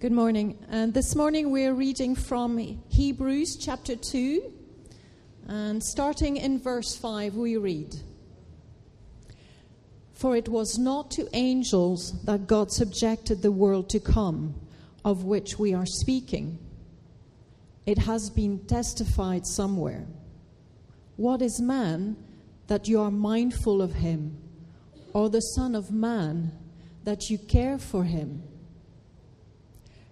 Good morning. And this morning we're reading from Hebrews chapter 2. And starting in verse 5, we read For it was not to angels that God subjected the world to come, of which we are speaking. It has been testified somewhere. What is man that you are mindful of him, or the Son of Man that you care for him?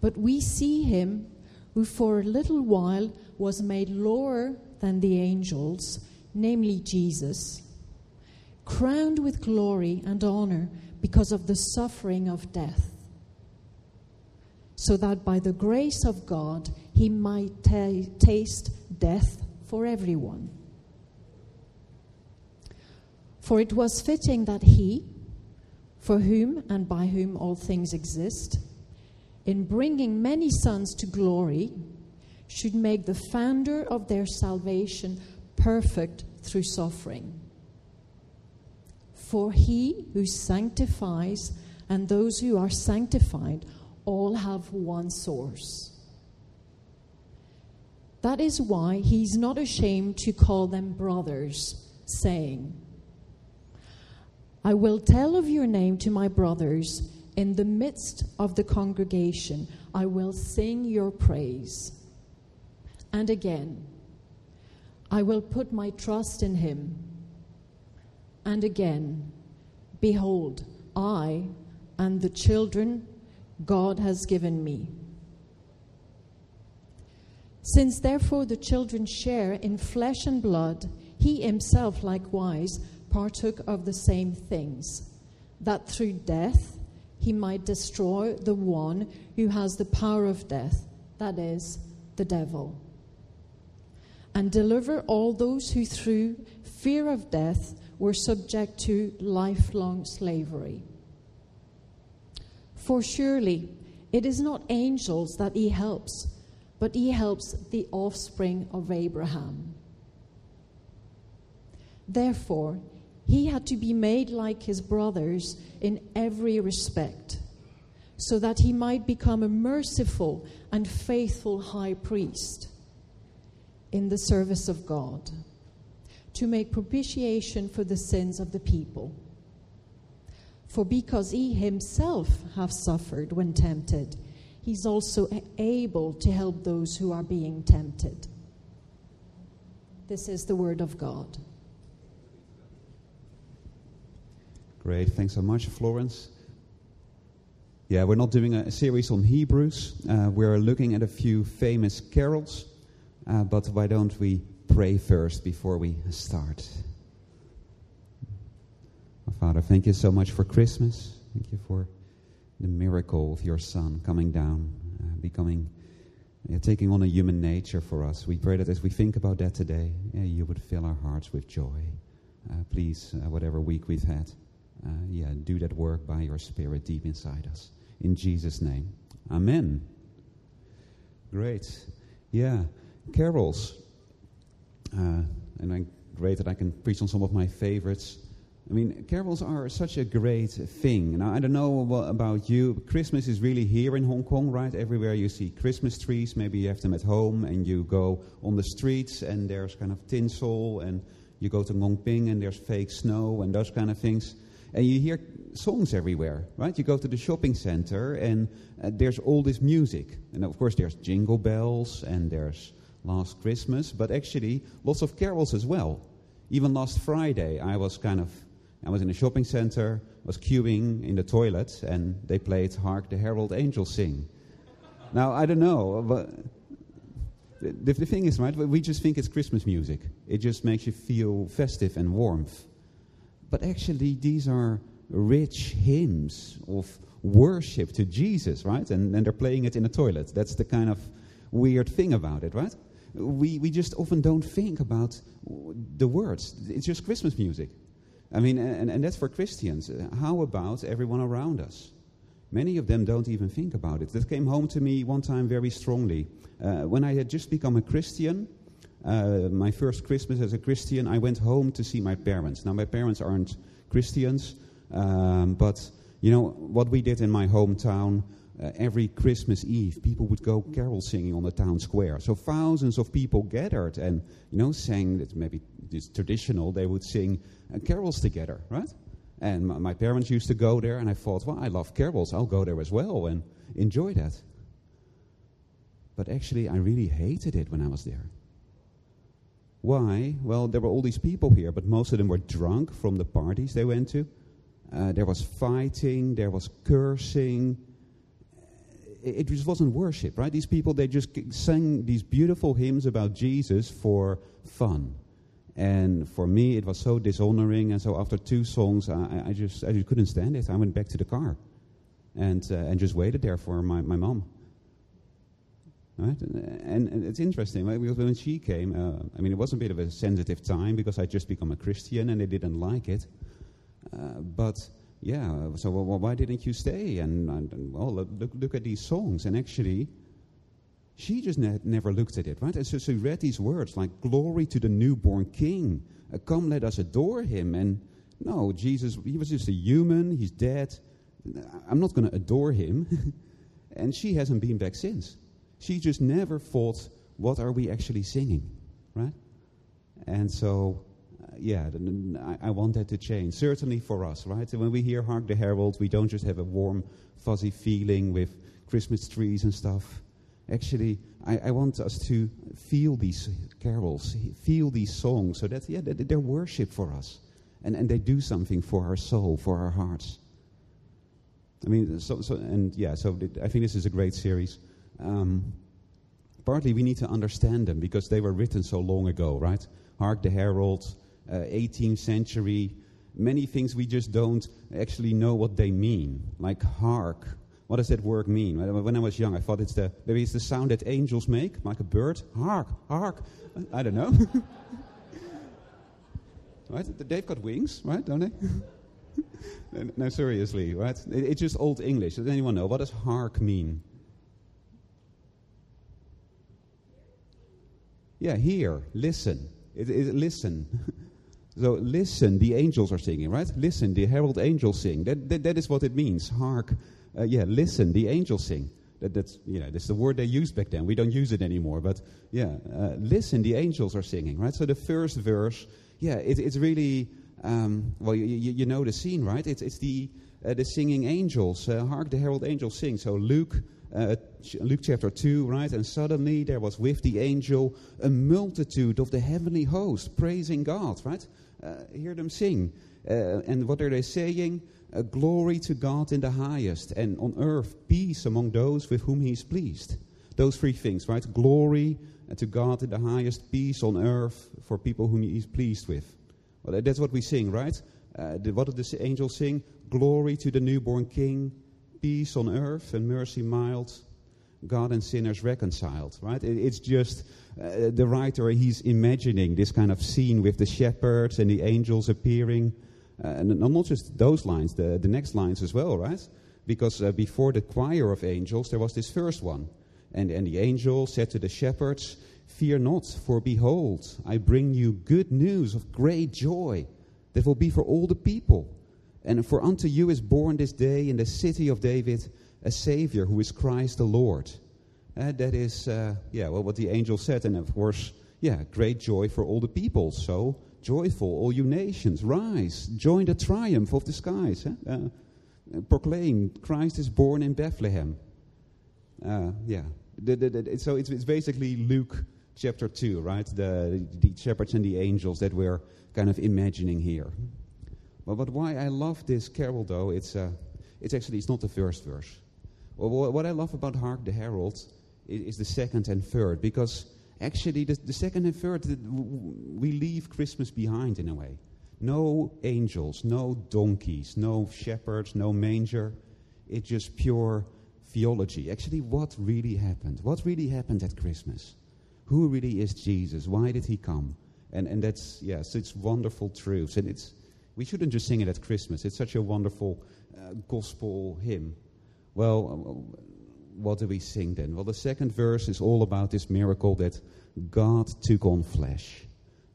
But we see him who for a little while was made lower than the angels, namely Jesus, crowned with glory and honor because of the suffering of death, so that by the grace of God he might t- taste death for everyone. For it was fitting that he, for whom and by whom all things exist, in bringing many sons to glory, should make the founder of their salvation perfect through suffering. For he who sanctifies and those who are sanctified all have one source. That is why he's not ashamed to call them brothers, saying, I will tell of your name to my brothers. In the midst of the congregation, I will sing your praise. And again, I will put my trust in him. And again, behold, I and the children God has given me. Since therefore the children share in flesh and blood, he himself likewise partook of the same things, that through death, he might destroy the one who has the power of death, that is, the devil, and deliver all those who through fear of death were subject to lifelong slavery. For surely it is not angels that he helps, but he helps the offspring of Abraham. Therefore, he had to be made like his brothers in every respect, so that he might become a merciful and faithful high priest in the service of God, to make propitiation for the sins of the people. For because he himself hath suffered when tempted, he's also able to help those who are being tempted. This is the word of God. Great, thanks so much, Florence. Yeah, we're not doing a series on Hebrews. Uh, we're looking at a few famous carols. Uh, but why don't we pray first before we start? Father, thank you so much for Christmas. Thank you for the miracle of your Son coming down, uh, becoming, taking on a human nature for us. We pray that as we think about that today, you would fill our hearts with joy. Uh, please, uh, whatever week we've had uh, yeah, do that work by your Spirit deep inside us. In Jesus' name. Amen. Great. Yeah, carols. Uh, and I'm great that I can preach on some of my favorites. I mean, carols are such a great thing. Now, I don't know about you. Christmas is really here in Hong Kong, right? Everywhere you see Christmas trees. Maybe you have them at home and you go on the streets and there's kind of tinsel and you go to Ngong Ping and there's fake snow and those kind of things and you hear songs everywhere, right? You go to the shopping center and uh, there's all this music. And of course, there's jingle bells and there's Last Christmas, but actually lots of carols as well. Even last Friday, I was kind of, I was in a shopping center, was queuing in the toilet, and they played Hark the Herald Angels Sing. now, I don't know, but the, the thing is, right, we just think it's Christmas music. It just makes you feel festive and warmth. But actually, these are rich hymns of worship to Jesus, right? And, and they're playing it in a toilet. That's the kind of weird thing about it, right? We, we just often don't think about the words. It's just Christmas music. I mean, and, and that's for Christians. How about everyone around us? Many of them don't even think about it. That came home to me one time very strongly. Uh, when I had just become a Christian, uh, my first Christmas as a Christian, I went home to see my parents. Now, my parents aren't Christians, um, but you know what we did in my hometown. Uh, every Christmas Eve, people would go carol singing on the town square. So thousands of people gathered and, you know, sang, that maybe it's traditional, they would sing uh, carols together, right? And my, my parents used to go there, and I thought, well, I love carols, I'll go there as well and enjoy that. But actually, I really hated it when I was there. Why? Well, there were all these people here, but most of them were drunk from the parties they went to. Uh, there was fighting, there was cursing. It, just wasn't worship, right? These people, they just sang these beautiful hymns about Jesus for fun. And for me, it was so dishonoring. And so after two songs, I, I just, I just couldn't stand it. I went back to the car and, uh, and just waited there for my, my mom. Right? And, and, it's interesting, right? because when she came, uh, I mean, it was a bit of a sensitive time because I'd just become a Christian and they didn't like it. Uh, but yeah, so well, why didn't you stay? And, and, well, look, look at these songs. And actually, she just ne- never looked at it, right? And so she read these words like, Glory to the newborn king. Uh, come, let us adore him. And no, Jesus, he was just a human. He's dead. I'm not going to adore him. and she hasn't been back since. She just never thought, what are we actually singing, right? And so, uh, yeah, I, I, want that to change. Certainly for us, right? when we hear Hark the Herald, we don't just have a warm, fuzzy feeling with Christmas trees and stuff. Actually, I, I want us to feel these carols, feel these songs, so that, yeah, they're worship for us. And, and they do something for our soul, for our hearts. I mean, so, so and yeah, so I think this is a great series. Um, partly we need to understand them because they were written so long ago, right? Hark the Herald, uh, 18th century. Many things we just don't actually know what they mean. Like hark. What does that word mean? When I was young, I thought it's the maybe it's the sound that angels make, like a bird. Hark, hark. I don't know. right? They've got wings, right? Don't they? no, seriously, right? It's just old English. Does anyone know what does hark mean? Yeah, hear, listen. It, it, listen. so listen, the angels are singing, right? Listen, the herald angels sing. That, that, that is what it means. Hark. Uh, yeah, listen, the angels sing. That, that's, you know, that's the word they used back then. We don't use it anymore. But yeah, uh, listen, the angels are singing, right? So the first verse, yeah, it, it's really, um, well, you, you, you, know the scene, right? It's, it's the, uh, the singing angels. Uh, hark, the herald angels sing. So Luke uh, Luke chapter 2, right? And suddenly there was with the angel a multitude of the heavenly host praising God, right? Uh, hear them sing. Uh, and what are they saying? Uh, glory to God in the highest, and on earth peace among those with whom he is pleased. Those three things, right? Glory to God in the highest, peace on earth for people whom he is pleased with. Well, that's what we sing, right? Uh, the, what did the angels sing? Glory to the newborn king peace on earth and mercy mild, God and sinners reconciled, right? It's just uh, the writer, he's imagining this kind of scene with the shepherds and the angels appearing. Uh, and not just those lines, the, the next lines as well, right? Because uh, before the choir of angels, there was this first one. And, and the angel said to the shepherds, Fear not, for behold, I bring you good news of great joy that will be for all the people. And for unto you is born this day in the city of David a Savior who is Christ the Lord. Uh, that is, uh, yeah, well, what the angel said. And of course, yeah, great joy for all the people. So joyful, all you nations, rise, join the triumph of the skies. Uh, proclaim Christ is born in Bethlehem. Uh, yeah, so it's, it's basically Luke chapter 2, right? The, the shepherds and the angels that we're kind of imagining here. Well, but why I love this carol, though, it's, uh, it's actually it's not the first verse. Well, what I love about Hark the Herald is the second and third, because actually the, the second and third, we leave Christmas behind in a way. No angels, no donkeys, no shepherds, no manger. it's just pure theology. Actually, what really happened? What really happened at Christmas? Who really is Jesus? Why did he come? And, and that's, yes, it's wonderful truths. And it's, we shouldn't just sing it at Christmas. It's such a wonderful uh, gospel hymn. Well, uh, what do we sing then? Well, the second verse is all about this miracle that God took on flesh.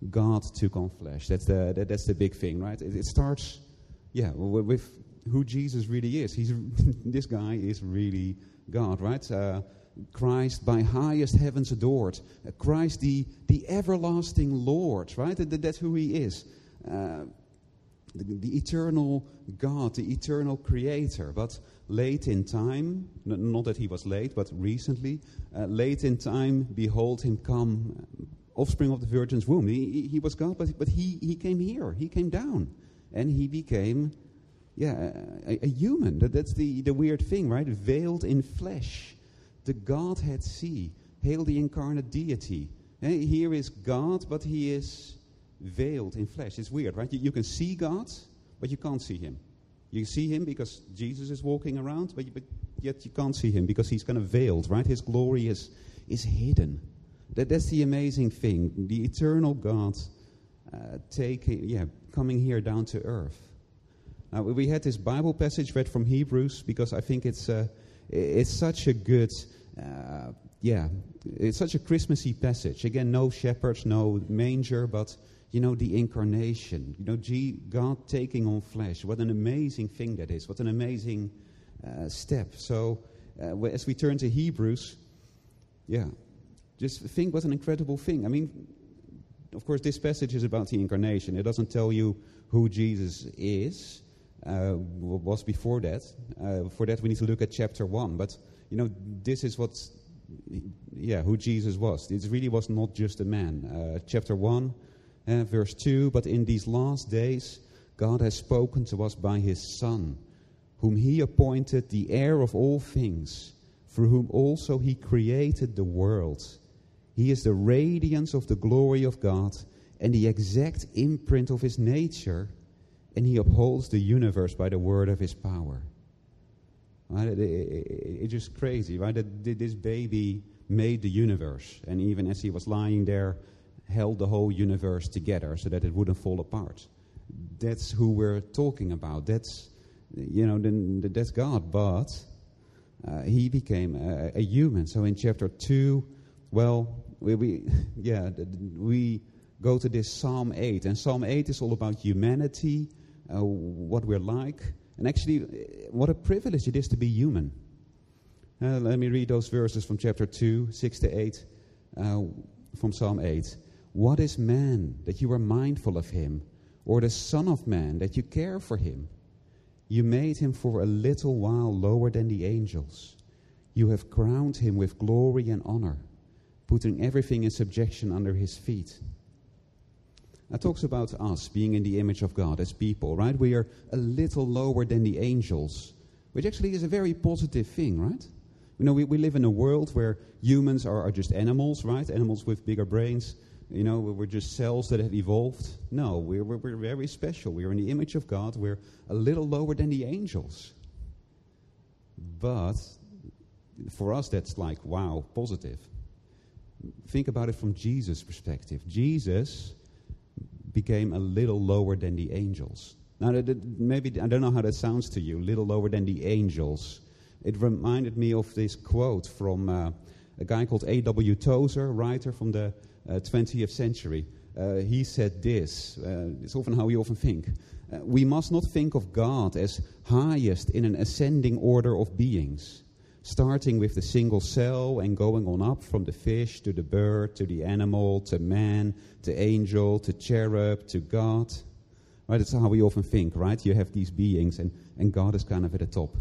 God took on flesh. That's the, that, that's the big thing, right? It, it starts, yeah, with, with, who Jesus really is. He's, this guy is really God, right? Uh, Christ by highest heavens adored. Uh, Christ the, the everlasting Lord, right? That, that's who he is. Uh, the, the, eternal God, the eternal creator. But late in time, not that he was late, but recently, uh, late in time, behold him come, offspring of the Virgin's womb. He, he was God, but, but he, he came here, he came down, and he became, yeah, a, a human. That, that's the, the weird thing, right? Veiled in flesh. The Godhead see. Hail the incarnate deity. Hey, here is God, but he is veiled in flesh. It's weird, right? You, you, can see God, but you can't see him. You see him because Jesus is walking around, but, but yet you can't see him because he's kind of veiled, right? His glory is, is hidden. That, that's the amazing thing. The eternal God uh, taking, yeah, coming here down to earth. Now, we had this Bible passage read from Hebrews because I think it's, uh, it's such a good, uh, yeah, it's such a Christmassy passage. Again, no shepherds, no manger, but you know, the incarnation, you know, G, God taking on flesh. What an amazing thing that is. What an amazing uh, step. So, uh, as we turn to Hebrews, yeah, just think what an incredible thing. I mean, of course, this passage is about the incarnation. It doesn't tell you who Jesus is. Uh, was before that. Uh, for that, we need to look at chapter one. But you know, this is what, yeah, who Jesus was. It really was not just a man. Uh, chapter one uh, verse 2 But in these last days, God has spoken to us by his Son, whom he appointed the heir of all things, through whom also he created the world. He is the radiance of the glory of God and the exact imprint of his nature, and he upholds the universe by the word of his power. Right? It, it, it's just crazy, right? That this baby made the universe, and even as he was lying there held the whole universe together so that it wouldn't fall apart. That's who we're talking about. That's, you know, then that's God. But uh, he became a, a, human. So in chapter 2, well, we, we yeah, we go to this Psalm 8. And Psalm 8 is all about humanity, uh, what we're like. And actually, uh, what a privilege it is to be human. Uh, let me read those verses from chapter 2, 6 to 8, uh, from Psalm 8. What is man that you are mindful of him, or the Son of Man that you care for him? You made him for a little while lower than the angels. You have crowned him with glory and honor, putting everything in subjection under his feet. That talks about us being in the image of God as people, right? We are a little lower than the angels, which actually is a very positive thing, right? You know, we, we live in a world where humans are, are just animals, right? Animals with bigger brains, you know, we're just cells that have evolved. No, we're, we're, very special. We're in the image of God. We're a little lower than the angels. But for us, that's like, wow, positive. Think about it from Jesus' perspective. Jesus became a little lower than the angels. Now, maybe, I don't know how that sounds to you, little lower than the angels. It reminded me of this quote from uh, a guy called A.W. Tozer, writer from the 20th uh, century. Uh, he said this, uh, it's often how we often think. we must not think of God as highest in an ascending order of beings, starting with the single cell and going on up from the fish to the bird to the animal to man to angel to cherub to God. Right, that's how we often think, right? You have these beings and, and God is kind of at the top.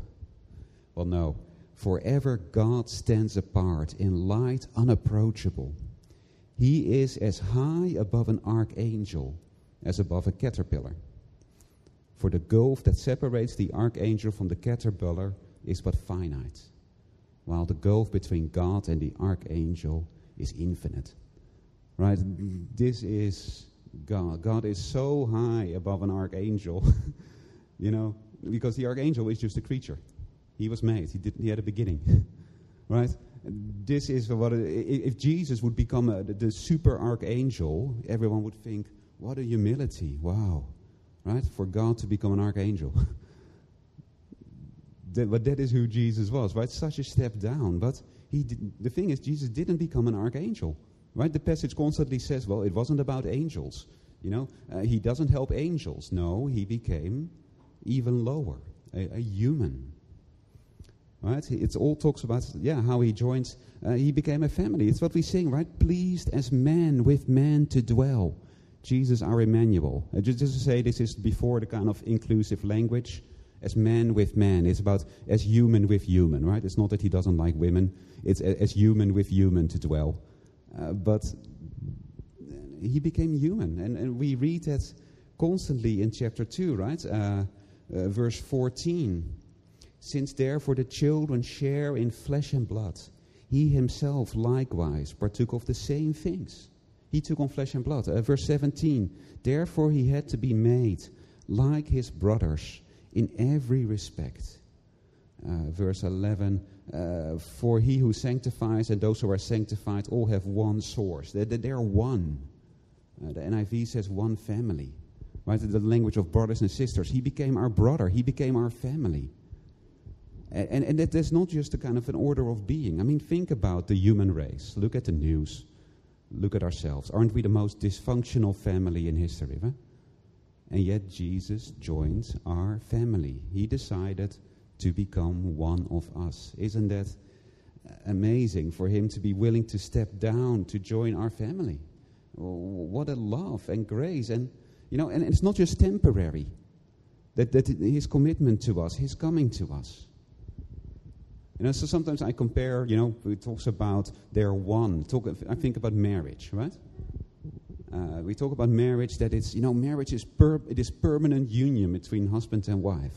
Well, no. Forever God stands apart in light unapproachable he is as high above an archangel as above a caterpillar. For the gulf that separates the archangel from the caterpillar is but finite, while the gulf between God and the archangel is infinite. Right? This is God. God is so high above an archangel, you know, because the archangel is just a creature. He was made. He, did, he had a beginning. right? This is what, it, if Jesus would become a, the, super archangel, everyone would think, what a humility. Wow. Right? For God to become an archangel. that, but that is who Jesus was, right? Such a step down. But he did, the thing is, Jesus didn't become an archangel. Right? The passage constantly says, well, it wasn't about angels. You know, uh, he doesn't help angels. No, he became even lower, a, a human. Right? It all talks about, yeah, how he joins, uh, he became a family. It's what we sing, right? Pleased as man with man to dwell. Jesus, our Emmanuel. Uh, just, just to say, this is before the kind of inclusive language. As man with man. It's about as human with human, right? It's not that he doesn't like women. It's a, as human with human to dwell. Uh, but he became human. And, and we read that constantly in chapter 2, right? Uh, uh, verse 14. Since therefore the children share in flesh and blood, he himself likewise partook of the same things. He took on flesh and blood. Uh, verse 17. Therefore he had to be made like his brothers in every respect. Uh, verse 11 uh, For he who sanctifies and those who are sanctified all have one source. They're, they're one. Uh, the NIV says one family. Right? The language of brothers and sisters. He became our brother, he became our family. And, and, that is not just a kind of an order of being. I mean, think about the human race. Look at the news. Look at ourselves. Aren't we the most dysfunctional family in history? Right? And yet Jesus joins our family. He decided to become one of us. Isn't that amazing for him to be willing to step down to join our family? what a love and grace. And, you know, and it's not just temporary. That, that his commitment to us, his coming to us. You know, so sometimes I compare, you know, it talks about their one. Talk, I think about marriage, right? Uh, we talk about marriage that it's, you know, marriage is per, it is permanent union between husband and wife,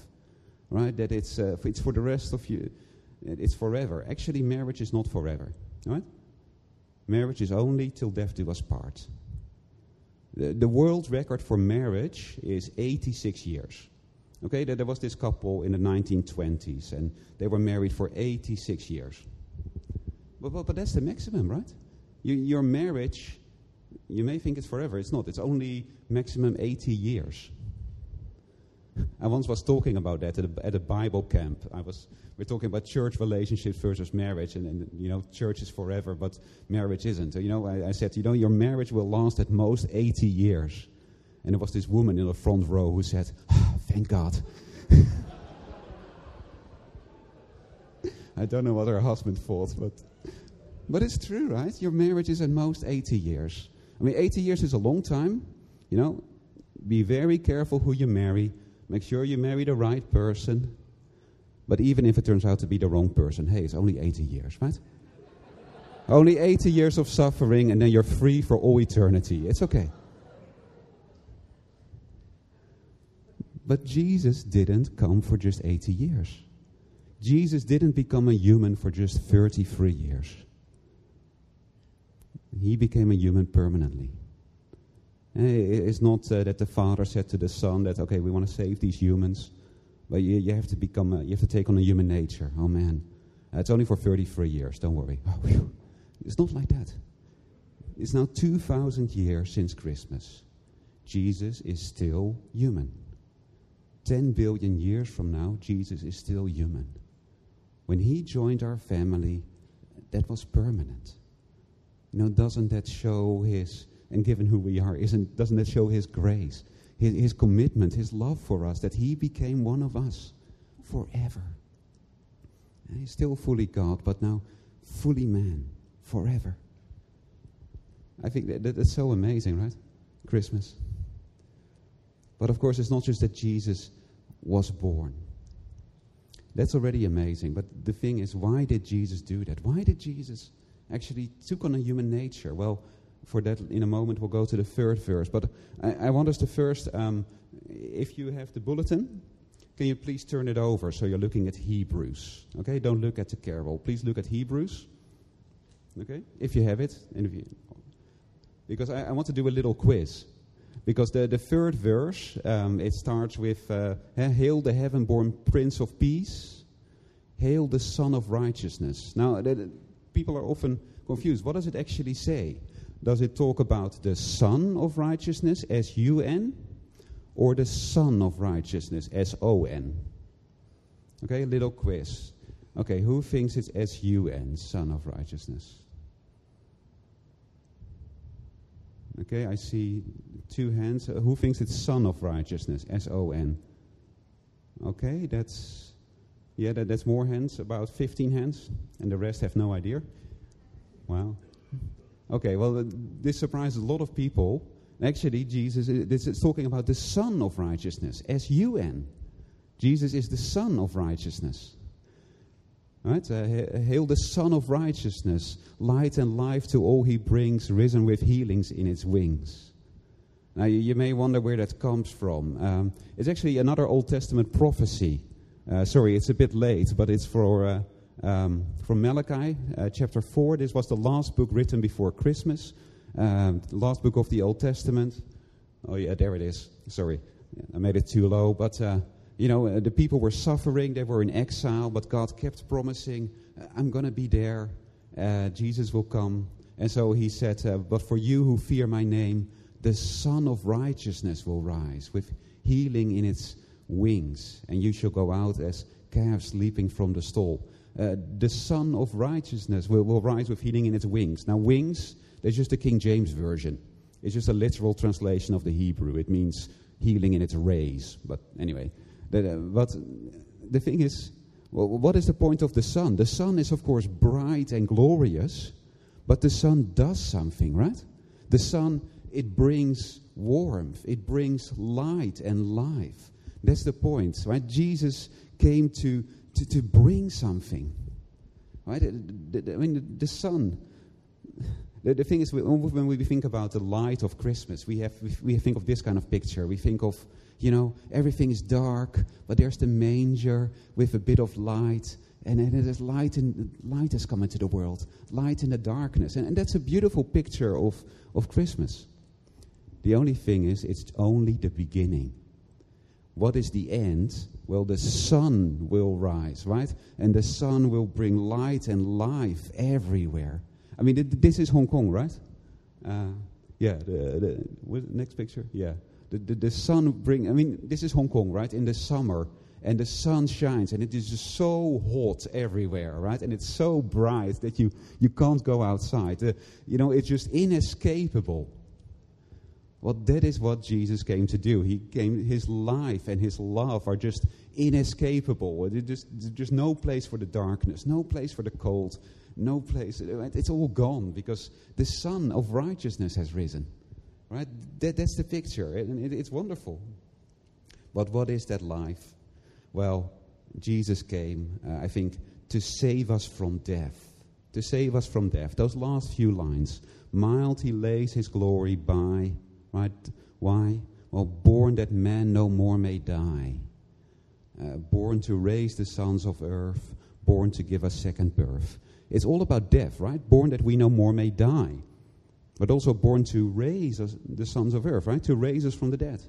right? That it's, uh, it's for the rest of you, it's forever. Actually, marriage is not forever, right? Marriage is only till death do us part. The, the world record for marriage is 86 years. Okay, there, was this couple in the 1920s, and they were married for 86 years. But, but, but that's the maximum, right? You, your marriage you may think it's forever. It's not. It's only maximum 80 years. I once was talking about that at a, at a Bible camp. I was we're talking about church relationships versus marriage, and, and you know, church is forever, but marriage isn't. You know, I, I, said, you know, your marriage will last at most 80 years. And there was this woman in the front row who said, thank God. I don't know what her husband thought, but, but it's true, right? Your marriage is at most 80 years. I mean, 80 years is a long time. You know, be very careful who you marry. Make sure you marry the right person. But even if it turns out to be the wrong person, hey, it's only 80 years, right? only 80 years of suffering, and then you're free for all eternity. It's okay. But Jesus didn't come for just 80 years. Jesus didn't become a human for just 33 years. He became a human permanently. It's not uh, that the father said to the son that, okay, we want to save these humans, but you, you have to become, a, you have to take on a human nature. Oh man, uh, it's only for 33 years, don't worry. Oh, it's not like that. It's now 2,000 years since Christmas. Jesus is still human. 10 billion years from now, Jesus is still human. When he joined our family, that was permanent. You know, doesn't that show his, and given who we are, isn't, doesn't that show his grace, his, his commitment, his love for us, that he became one of us forever? And he's still fully God, but now fully man forever. I think that, that, that's so amazing, right? Christmas. But of course, it's not just that Jesus was born. That's already amazing. But the thing is, why did Jesus do that? Why did Jesus actually took on a human nature. Well, for that, in a moment, we'll go to the third verse. But I, I want us to first, um, if you have the bulletin, can you please turn it over so you're looking at Hebrews? Okay, don't look at the carol. Please look at Hebrews. Okay, if you have it, you, because I, I want to do a little quiz. Because the, the third verse, um, it starts with, uh, Hail the heaven born Prince of Peace. Hail the Sun of Righteousness. Now, people are often confused. What does it actually say? Does it talk about the Sun of Righteousness, S U N, or the Son of Righteousness, S O N? Okay, a little quiz. Okay, who thinks it's S U N, Sun of Righteousness? Okay, I see two hands. Uh, who thinks it's Son of Righteousness, S O N? Okay, that's yeah, that, that's more hands, about 15 hands, and the rest have no idea. Wow. Okay, well, uh, this surprises a lot of people. Actually, Jesus is, this is talking about the Sun of Righteousness, S U N. Jesus is the Sun of Righteousness. Right? Uh, hail the Sun of Righteousness, light and life to all he brings, risen with healings in its wings. Now, you, you may wonder where that comes from. Um, it's actually another Old Testament prophecy uh, sorry, it's a bit late, but it's for, uh, um, from Malachi uh, chapter 4. This was the last book written before Christmas, um, the last book of the Old Testament. Oh, yeah, there it is. Sorry, I made it too low. But, uh, you know, uh, the people were suffering, they were in exile, but God kept promising, I'm going to be there, Jesus will come. And so he said, But for you who fear my name, the Sun of Righteousness will rise with healing in its wings, and you shall go out as calves leaping from the stall. Uh, the Sun of Righteousness will, will rise with healing in its wings. Now, wings, there's just the King James Version. It's just a literal translation of the Hebrew. It means healing in its rays. But anyway, uh, but the thing is, well, what is the point of the sun? The sun is, of course, bright and glorious, but the sun does something, right? The sun, it brings warmth, it brings light and life. That's the point, right? Jesus came to, to, to bring something, right? The, I mean, the, sun. The, the, thing is, when we think about the light of Christmas, we, have, we think of this kind of picture. We think of, you know, everything is dark, but there's the manger with a bit of light, and then there's light, and light has come into the world, light in the darkness. And, and that's a beautiful picture of, of Christmas. The only thing is, it's only the beginning. What is the end? Well, the sun will rise, right? And the sun will bring light and life everywhere. I mean, this is Hong Kong, right? Uh, yeah, the, the next picture? Yeah. The, the, the sun bring, I mean, this is Hong Kong, right? In the summer, and the sun shines, and it is just so hot everywhere, right? And it's so bright that you, you can't go outside. Uh, you know, it's just inescapable. Well, that is what Jesus came to do. He came, his life and his love are just inescapable. There's just, there's just no place for the darkness, no place for the cold, no place. It's all gone because the Sun of righteousness has risen. Right? That, that's the picture, and it, it's wonderful. But what is that life? Well, Jesus came, uh, I think, to save us from death. To save us from death. Those last few lines. Mild he lays his glory by Right? Why? Well, born that man no more may die. Uh, born to raise the sons of earth, born to give us second birth. It's all about death, right? Born that we no more may die. But also born to raise us, the sons of earth, right? To raise us from the dead.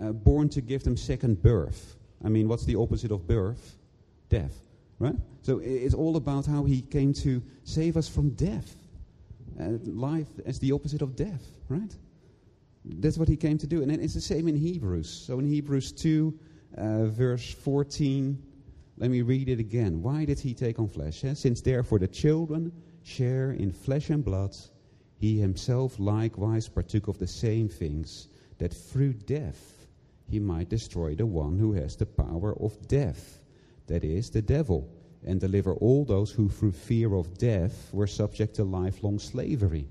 Uh, born to give them second birth. I mean, what's the opposite of birth? Death, right? So it's all about how he came to save us from death. Uh, life as the opposite of death, right? That's what he came to do. And it's the same in Hebrews. So in Hebrews 2, uh, verse 14, let me read it again. Why did he take on flesh? Eh? Since therefore the children share in flesh and blood, he himself likewise partook of the same things, that through death he might destroy the one who has the power of death, that is, the devil, and deliver all those who through fear of death were subject to lifelong slavery.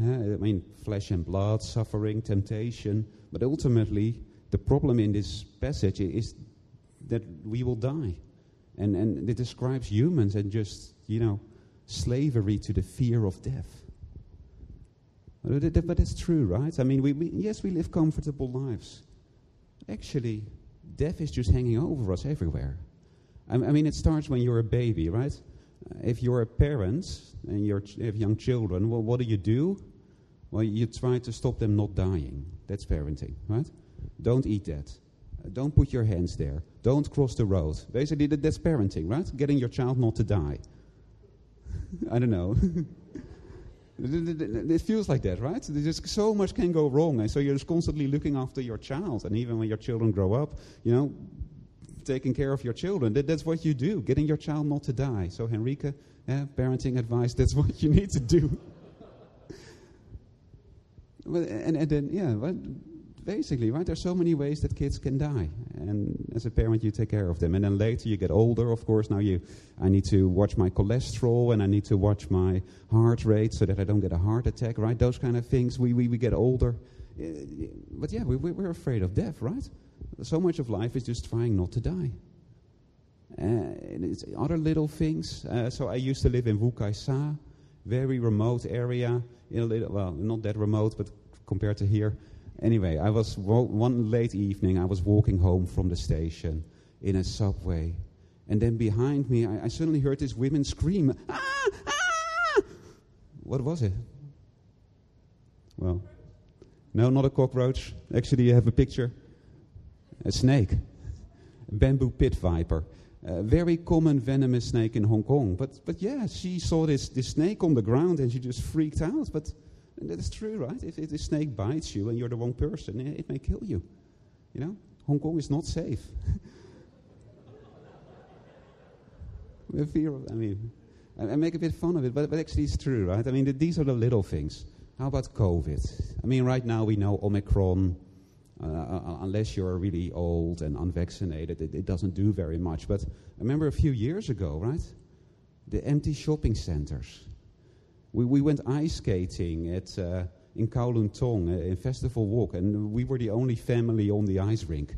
Eh, I mean, flesh and blood, suffering, temptation. But ultimately, the problem in this passage is that we will die. And, and it describes humans and just, you know, slavery to the fear of death. But it's true, right? I mean, we, we, yes, we live comfortable lives. Actually, death is just hanging over us everywhere. I, I mean, it starts when you're a baby, right? if you're a parent and you have young children, well, what do you do? Well, you try to stop them not dying. That's parenting, right? Don't eat that. Uh, don't put your hands there. Don't cross the road. Basically, that, that's parenting, right? Getting your child not to die. I don't know. it feels like that, right? There's so much can go wrong, and so you're just constantly looking after your child. And even when your children grow up, you know, taking care of your children. That, that's what you do, getting your child not to die. So, Henrike, yeah, parenting advice, that's what you need to do. and, and then, yeah, well, basically, right? There's so many ways that kids can die, and as a parent, you take care of them. And then later, you get older. Of course, now you, I need to watch my cholesterol, and I need to watch my heart rate so that I don't get a heart attack. Right? Those kind of things. We we, we get older, uh, but yeah, we, we're afraid of death, right? So much of life is just trying not to die. Uh, it's other little things. Uh, so I used to live in Wu Kai Sha, very remote area. In a little, well, not that remote, but compared to here. Anyway, I was one late evening. I was walking home from the station in a subway, and then behind me, I, I suddenly heard this woman scream. Ah, ah! What was it? Well, no, not a cockroach. Actually, you have a picture. A snake, a bamboo pit viper. A very common venomous snake in Hong Kong. But, but yeah, she saw this, this snake on the ground and she just freaked out. But that is true, right? If, if a snake bites you and you're the wrong person, it may kill you. You know? Hong Kong is not safe. we fear of, I mean, I, I, make a bit fun of it, but, but actually it's true, right? I mean, the, these are the little things. How about COVID? I mean, right now we know Omicron, uh, uh, unless you're really old and unvaccinated, it, it, doesn't do very much. But I remember a few years ago, right? The empty shopping centers. We, we went ice skating at, uh, in Kowloon Tong, uh, in Festival Walk, and we were the only family on the ice rink.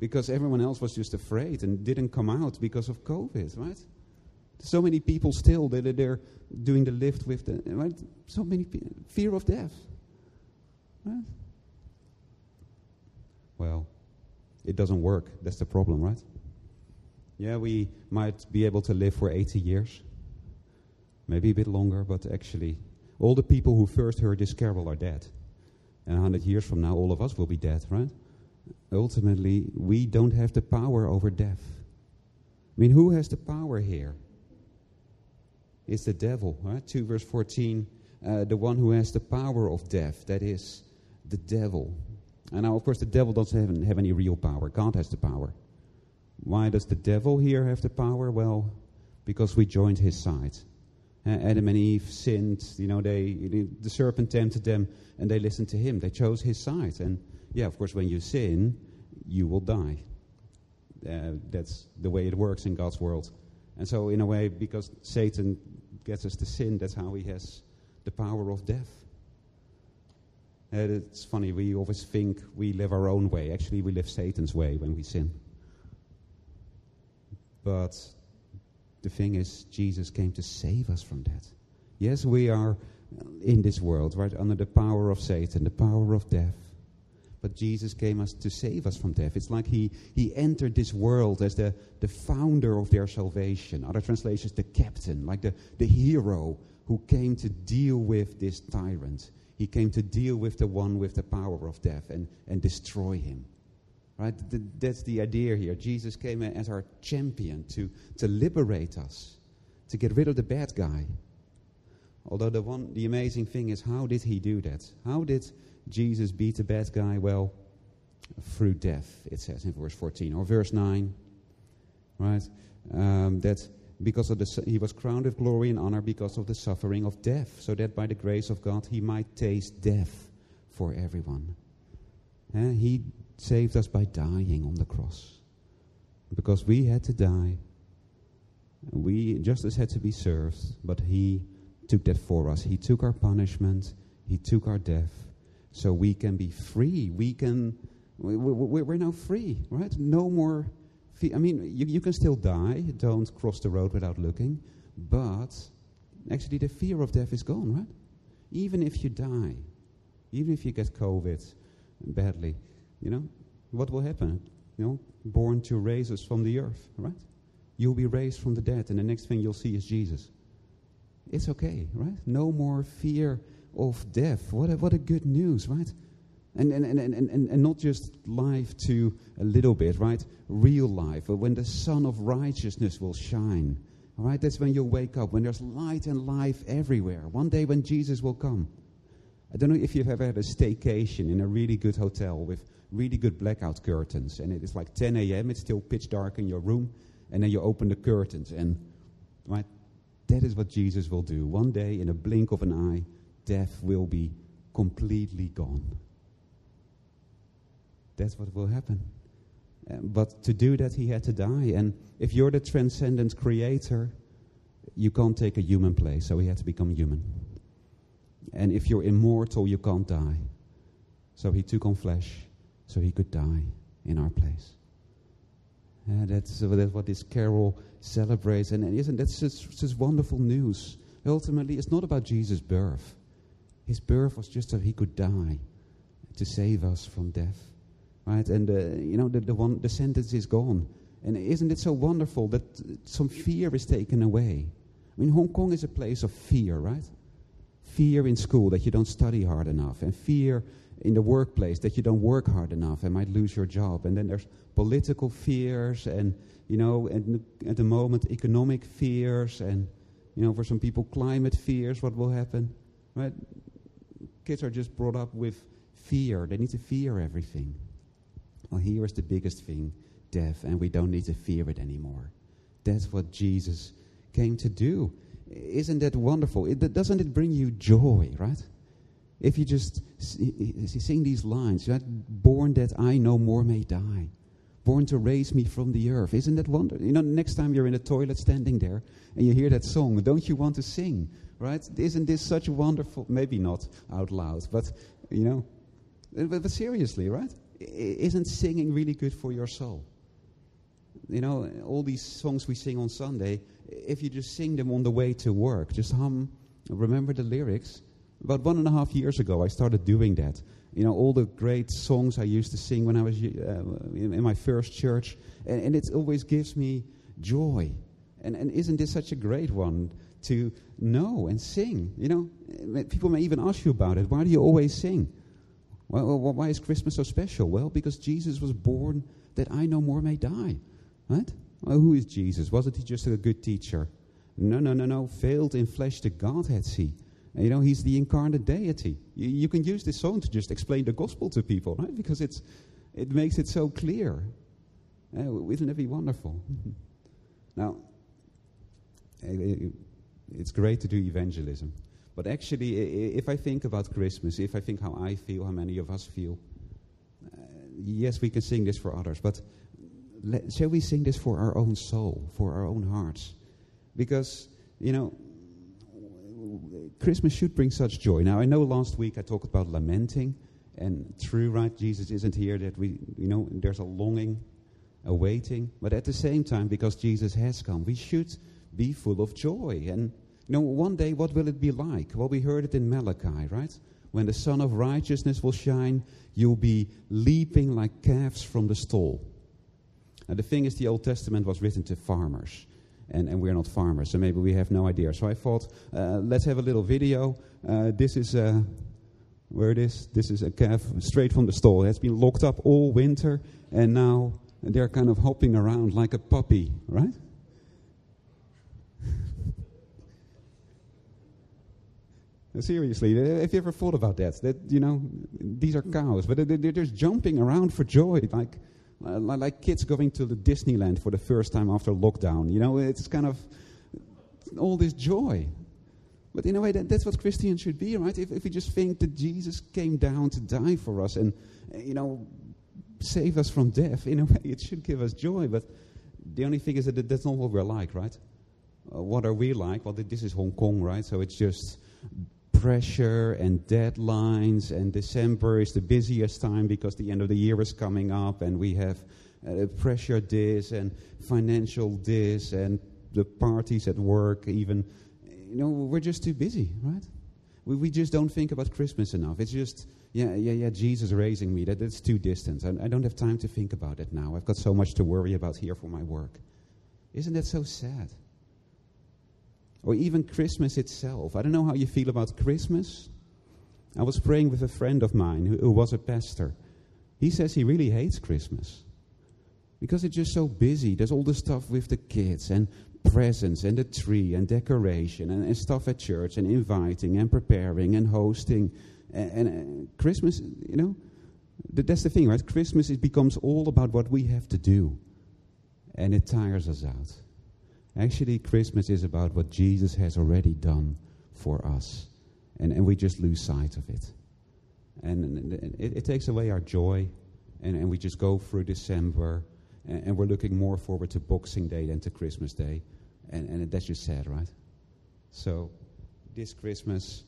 Because everyone else was just afraid and didn't come out because of COVID, right? So many people still, they're, they're doing the lift with the, right? So many, fear of death. Right? Well, it doesn't work. That's the problem, right? Yeah, we might be able to live for 80 years, maybe a bit longer, but actually, all the people who first heard this carol are dead. And 100 years from now, all of us will be dead, right? Ultimately, we don't have the power over death. I mean, who has the power here? It's the devil, right? 2 verse 14, uh, the one who has the power of death, that is the devil. And now, of course, the devil doesn't have, have any real power. God has the power. Why does the devil here have the power? Well, because we joined his side. Uh, Adam and Eve sinned. You know, they the serpent tempted them, and they listened to him. They chose his side. And yeah, of course, when you sin, you will die. Uh, that's the way it works in God's world. And so, in a way, because Satan gets us to sin, that's how he has the power of death. Uh, it's funny, we always think we live our own way. Actually, we live Satan's way when we sin. But the thing is, Jesus came to save us from that. Yes, we are in this world, right, under the power of Satan, the power of death. But Jesus came us to save us from death. It's like he, he entered this world as the, the founder of their salvation. Other translations, the captain, like the, the hero who came to deal with this tyrant. He came to deal with the one with the power of death and, and destroy him. Right? that's the idea here. Jesus came as our champion to, to liberate us, to get rid of the bad guy. Although the one the amazing thing is how did he do that? How did Jesus beat the bad guy? Well, through death, it says in verse 14 or verse 9. Right? Um, that because of the, he was crowned with glory and honor because of the suffering of death, so that by the grace of God he might taste death for everyone. Eh, he saved us by dying on the cross. Because we had to die. We justice had to be served, but he took that for us. He took our punishment, he took our death, so we can be free. We can, we, we, we're now free, right? No more fear. I mean, you, you can still die. Don't cross the road without looking. But actually, the fear of death is gone, right? Even if you die, even if you get COVID badly, you know, what will happen? You know, born to raise us from the earth, right? You'll be raised from the dead, and the next thing you'll see is Jesus. It's okay, right? No more fear of death. What a, what a good news, right? And, and, and, and, and, not just life to a little bit, right? Real life. But when the sun of righteousness will shine. All right? That's when you'll wake up, when there's light and life everywhere. One day when Jesus will come. I don't know if you've ever had a staycation in a really good hotel with really good blackout curtains. And it is like 10 a.m., it's still pitch dark in your room. And then you open the curtains. And, right? That is what Jesus will do. One day, in a blink of an eye, death will be completely gone. That's what will happen. Um, but to do that, he had to die. And if you're the transcendent creator, you can't take a human place, so he had to become human. And if you're immortal, you can't die. So he took on flesh so he could die in our place. Uh, that's, that's what this carol celebrates. And, and isn't that just, just wonderful news? Ultimately, it's not about Jesus' birth. His birth was just so he could die to save us from death. Right? And, uh, you know, the, the, one, the sentence is gone. And isn't it so wonderful that some fear is taken away? I mean, Hong Kong is a place of fear, right? Fear in school that you don't study hard enough, and fear in the workplace that you don't work hard enough and might lose your job. And then there's political fears and, you know, and at the moment economic fears and, you know, for some people climate fears, what will happen, right? Kids are just brought up with fear. They need to fear everything. Well, here is the biggest thing, death, and we don't need to fear it anymore. That's what Jesus came to do. Isn't that wonderful? It, doesn't it bring you joy, right? If you just sing these lines, right? born that I no more may die, born to raise me from the earth. Isn't that wonderful? You know, next time you're in the toilet standing there and you hear that song, don't you want to sing, right? Isn't this such a wonderful, maybe not out loud, but, you know, eh, but, but seriously, right? Isn't singing really good for your soul? You know, all these songs we sing on Sunday, if you just sing them on the way to work, just hum, remember the lyrics. About one and a half years ago, I started doing that. You know, all the great songs I used to sing when I was uh, in, in, my first church, and, and, it always gives me joy. And, and isn't this such a great one to know and sing? You know, people may even ask you about it. Why do you always sing? Well, why is Christmas so special? Well, because Jesus was born that I no more may die. Right? Well, who is Jesus? Wasn't he just a good teacher? No, no, no, no. Failed in flesh the Godhead see. You know, he's the incarnate deity. You, you, can use this song to just explain the gospel to people, right? Because it's, it makes it so clear. Uh, isn't it be wonderful? now, it's great to do evangelism. But actually, if I think about Christmas, if I think how I feel, how many of us feel, uh, yes, we can sing this for others, but let, shall we sing this for our own soul, for our own hearts? Because, you know, Christmas should bring such joy. Now, I know last week I talked about lamenting, and true, right? Jesus isn't here, that we, you know, there's a longing, a waiting. But at the same time, because Jesus has come, we should be full of joy. And you know, one day, what will it be like? Well, we heard it in Malachi, right? When the Sun of Righteousness will shine, you'll be leaping like calves from the stall. Now, the thing is, the Old Testament was written to farmers, and, and we're not farmers, so maybe we have no idea. So I thought, uh, let's have a little video. Uh, this is, uh, where it is, this is a calf straight from the stall. It has been locked up all winter, and now they're kind of hopping around like a puppy, right? Seriously, have you ever thought about that? That you know, these are cows, but they're, just jumping around for joy, like uh, like kids going to the Disneyland for the first time after lockdown. You know, it's kind of all this joy. But in a way, that, that's what Christians should be, right? If, if we just think that Jesus came down to die for us and, you know, save us from death, in a way, it should give us joy. But the only thing is that that's not what we're like, right? Uh, what are we like? Well, this is Hong Kong, right? So it's just pressure and deadlines, and December is the busiest time because the end of the year is coming up, and we have uh, pressure this and financial this, and the parties at work, even. You know, we're just too busy, right? We, we just don't think about Christmas enough. It's just, yeah, yeah, yeah, Jesus raising me. That, that's too distant. I, I don't have time to think about it now. I've got so much to worry about here for my work. Isn't that so sad? Or even Christmas itself. I don't know how you feel about Christmas, I was praying with a friend of mine who, who was a pastor. He says he really hates Christmas because it's just so busy. There's all the stuff with the kids and presents and the tree and decoration and, and stuff at church and inviting and preparing and hosting. And, and uh, Christmas, you know, th- that's the thing, right? Christmas it becomes all about what we have to do, and it tires us out. Actually, Christmas is about what Jesus has already done for us, and, and we just lose sight of it. And, and it, it, takes away our joy, and, and we just go through December, and, and, we're looking more forward to Boxing Day than to Christmas Day, and, and that's just sad, right? So, this Christmas,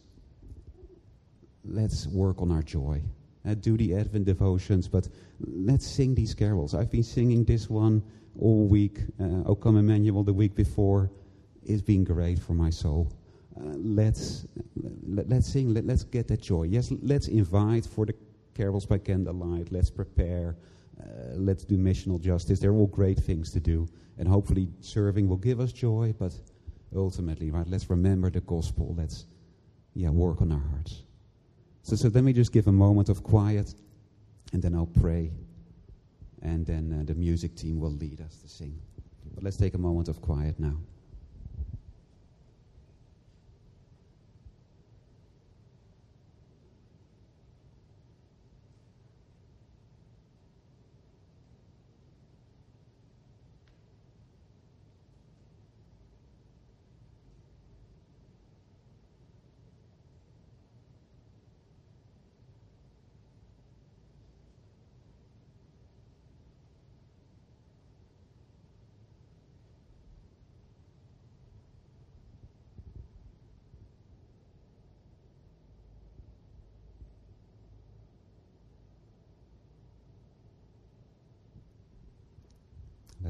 let's work on our joy. Uh, do the Advent devotions, but let's sing these carols. I've been singing this one all week. Uh, o Come Emmanuel the week before. It's been great for my soul. Uh, let's let, us sing. Let, us get that joy. Yes, let's invite for the carols by candlelight. Let's prepare. Uh, let's do missional justice. They're all great things to do, and hopefully serving will give us joy. But ultimately, right? Let's remember the gospel. Let's yeah work on our hearts. So, so let me just give a moment of quiet, and then I'll pray and then uh, the music team will lead us to sing. But let's take a moment of quiet now.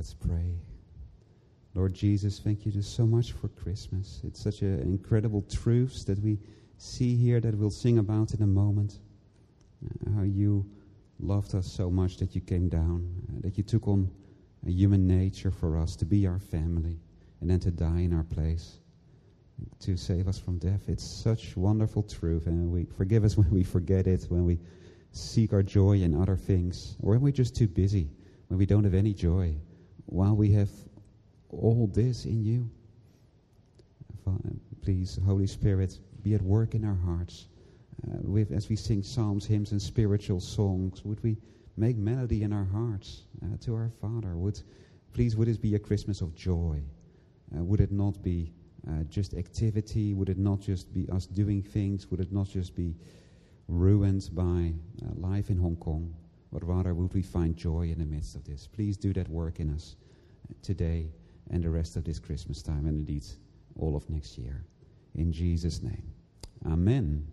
Let's pray. Lord Jesus, thank you just so much for Christmas. It's such an incredible truths that we see here that we'll sing about in a moment. Uh, how you loved us so much that you came down, uh, that you took on a human nature for us to be our family and then to die in our place to save us from death. It's such wonderful truth, and we forgive us when we forget it, when we seek our joy in other things, or when we're just too busy, when we don't have any joy while we have all this in you. Please, Holy Spirit, be at work in our hearts. Uh, with, as we sing psalms, hymns, and spiritual songs, would we make melody in our hearts uh, to our Father? Would, please, would it be a Christmas of joy? Uh, would it not be uh, just activity? Would it not just be us doing things? Would it not just be ruined by uh, life in Hong Kong? But rather would we find joy in the midst of this. Please do that work in us today and the rest of this Christmas time, and indeed all of next year. In Jesus' name. Amen.